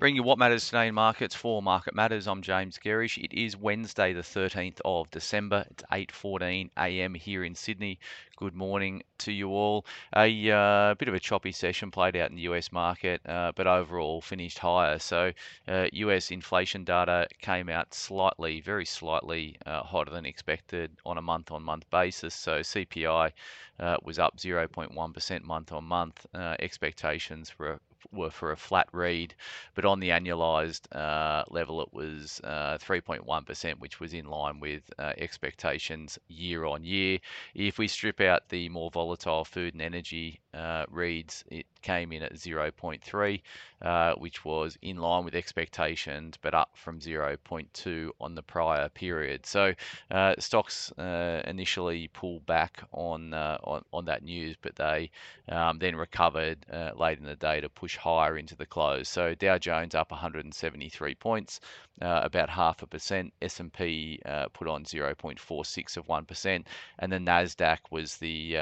Bring you what matters today in markets for Market Matters. I'm James Gerrish. It is Wednesday, the 13th of December. It's 8:14 a.m. here in Sydney. Good morning to you all. A uh, bit of a choppy session played out in the US market, uh, but overall finished higher. So, uh, US inflation data came out slightly, very slightly uh, hotter than expected on a month-on-month basis. So, CPI uh, was up 0.1% month on month. Uh, expectations were were for a flat read, but on the annualized uh, level, it was uh, 3.1%, which was in line with uh, expectations year on year. If we strip out the more volatile food and energy uh, reads, it came in at 0.3, uh, which was in line with expectations, but up from 0.2 on the prior period. So uh, stocks uh, initially pulled back on, uh, on, on that news, but they um, then recovered uh, late in the day to push higher into the close. So Dow Jones up 173 points, about half a percent. S&P put on 0.46 of one percent, and the Nasdaq was the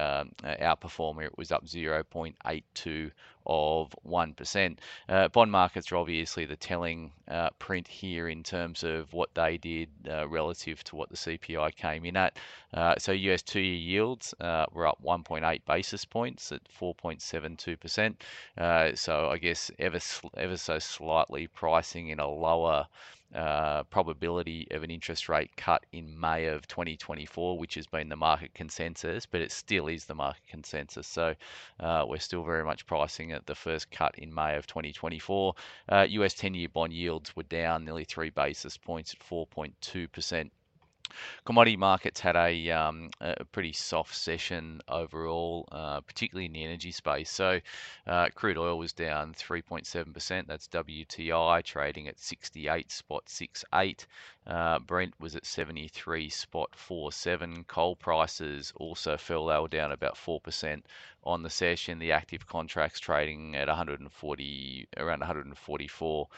outperformer. It was up 0.82 of 1%. Uh, bond markets are obviously the telling uh, print here in terms of what they did uh, relative to what the CPI came in at. Uh, so US two year yields uh, were up 1.8 basis points at 4.72%. Uh, so I guess ever, ever so slightly pricing in a lower uh, probability of an interest rate cut in May of 2024, which has been the market consensus, but it still is the market consensus. So uh, we're still very much pricing at the first cut in May of 2024. Uh, US 10 year bond yields were down nearly three basis points at 4.2%. Commodity markets had a, um, a pretty soft session overall, uh, particularly in the energy space. So, uh, crude oil was down 3.7%. That's WTI trading at 68 spot 68. Uh, Brent was at 73 spot 47. Coal prices also fell. They were down about 4% on the session. The active contracts trading at 140, around 144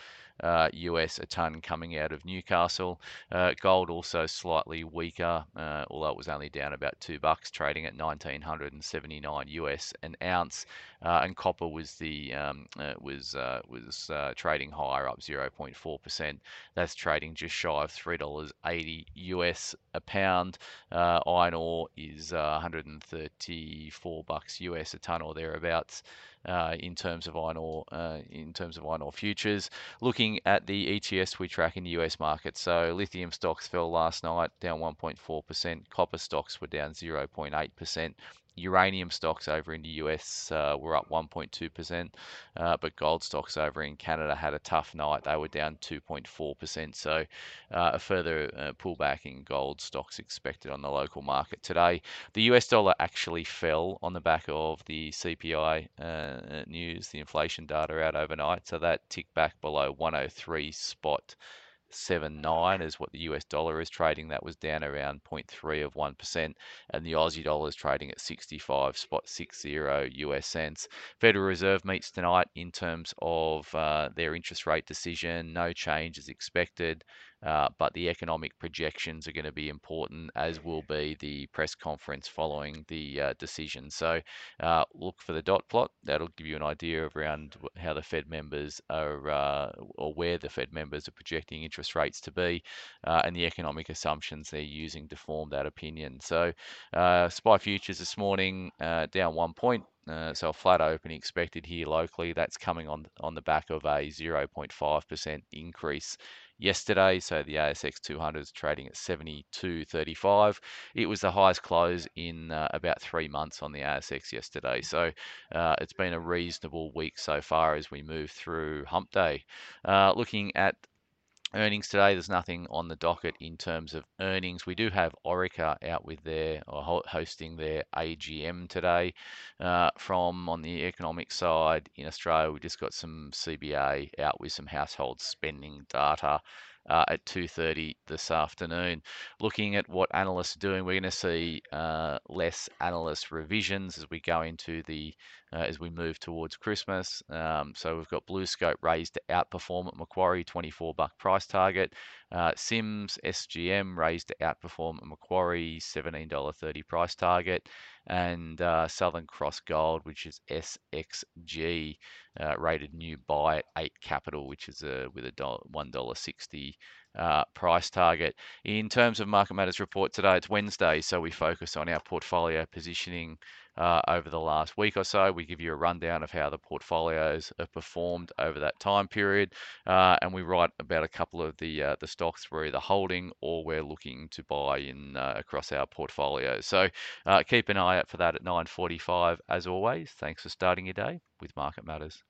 uh, US a ton coming out of Newcastle. Uh, gold also slightly weaker, uh, although it was only down about two bucks, trading at 1979 US an ounce. Uh, and copper was the um, uh, was uh, was trading higher, up 0.4%. That's trading just shy of three dollars 80 US a pound. iron ore is 134 bucks US a ton or thereabouts uh, in terms of iron ore uh, in terms of iron ore futures. Looking at the ETFs we track in the US market, so lithium stocks fell last night, down 1.4%. Copper stocks were down 0.8% uranium stocks over in the US uh, were up 1.2%, uh, but gold stocks over in Canada had a tough night. They were down 2.4%. So uh, a further uh, pullback in gold stocks expected on the local market today. The US dollar actually fell on the back of the CPI uh, news, the inflation data out overnight. So that ticked back below 103 spot. 0.79 is what the US dollar is trading. That was down around 0.3 of 1%. And the Aussie dollar is trading at 65 spot 60 US cents. Federal Reserve meets tonight in terms of uh, their interest rate decision. No change is expected. Uh, but the economic projections are going to be important, as will be the press conference following the uh, decision. So uh, look for the dot plot. That'll give you an idea of around how the Fed members are, uh, or where the Fed members are projecting interest rates to be, uh, and the economic assumptions they're using to form that opinion. So SPI futures this morning down one point. Uh, so a flat opening expected here locally. That's coming on on the back of a 0.5% increase yesterday. So the ASX 200 is trading at 72.35. It was the highest close in uh, about three months on the ASX yesterday. So uh, it's been a reasonable week so far as we move through hump day. Uh, looking at earnings today. There's nothing on the docket in terms of earnings. We do have Orica out with their or hosting their AGM today. Uh, from on the economic side in Australia, we just got some CBA out with some household spending data uh, at 2.30 this afternoon. Looking at what analysts are doing, we're going to see uh, less analyst revisions as we go into the uh, as we move towards Christmas. Um, so we've got BlueScope raised to outperform at Macquarie, 24 buck price target. Uh, Sims SGM raised to outperform Macquarie, $17.30 price target. and uh, Southern Cross Gold, which is SXG, uh, rated new buy at 8 capital, which is a, with a $1.60 uh, price target. In terms of Market Matters report today, it's Wednesday, so we focus on our portfolio positioning uh, over the last week or so. We give you a rundown of how the portfolios have performed over that time period, uh, and we write about a couple of the uh, the stocks we're either holding or we're looking to buy in uh, across our portfolio. So uh, keep an eye out for that at 9:45 as always. Thanks for starting your day with Market Matters.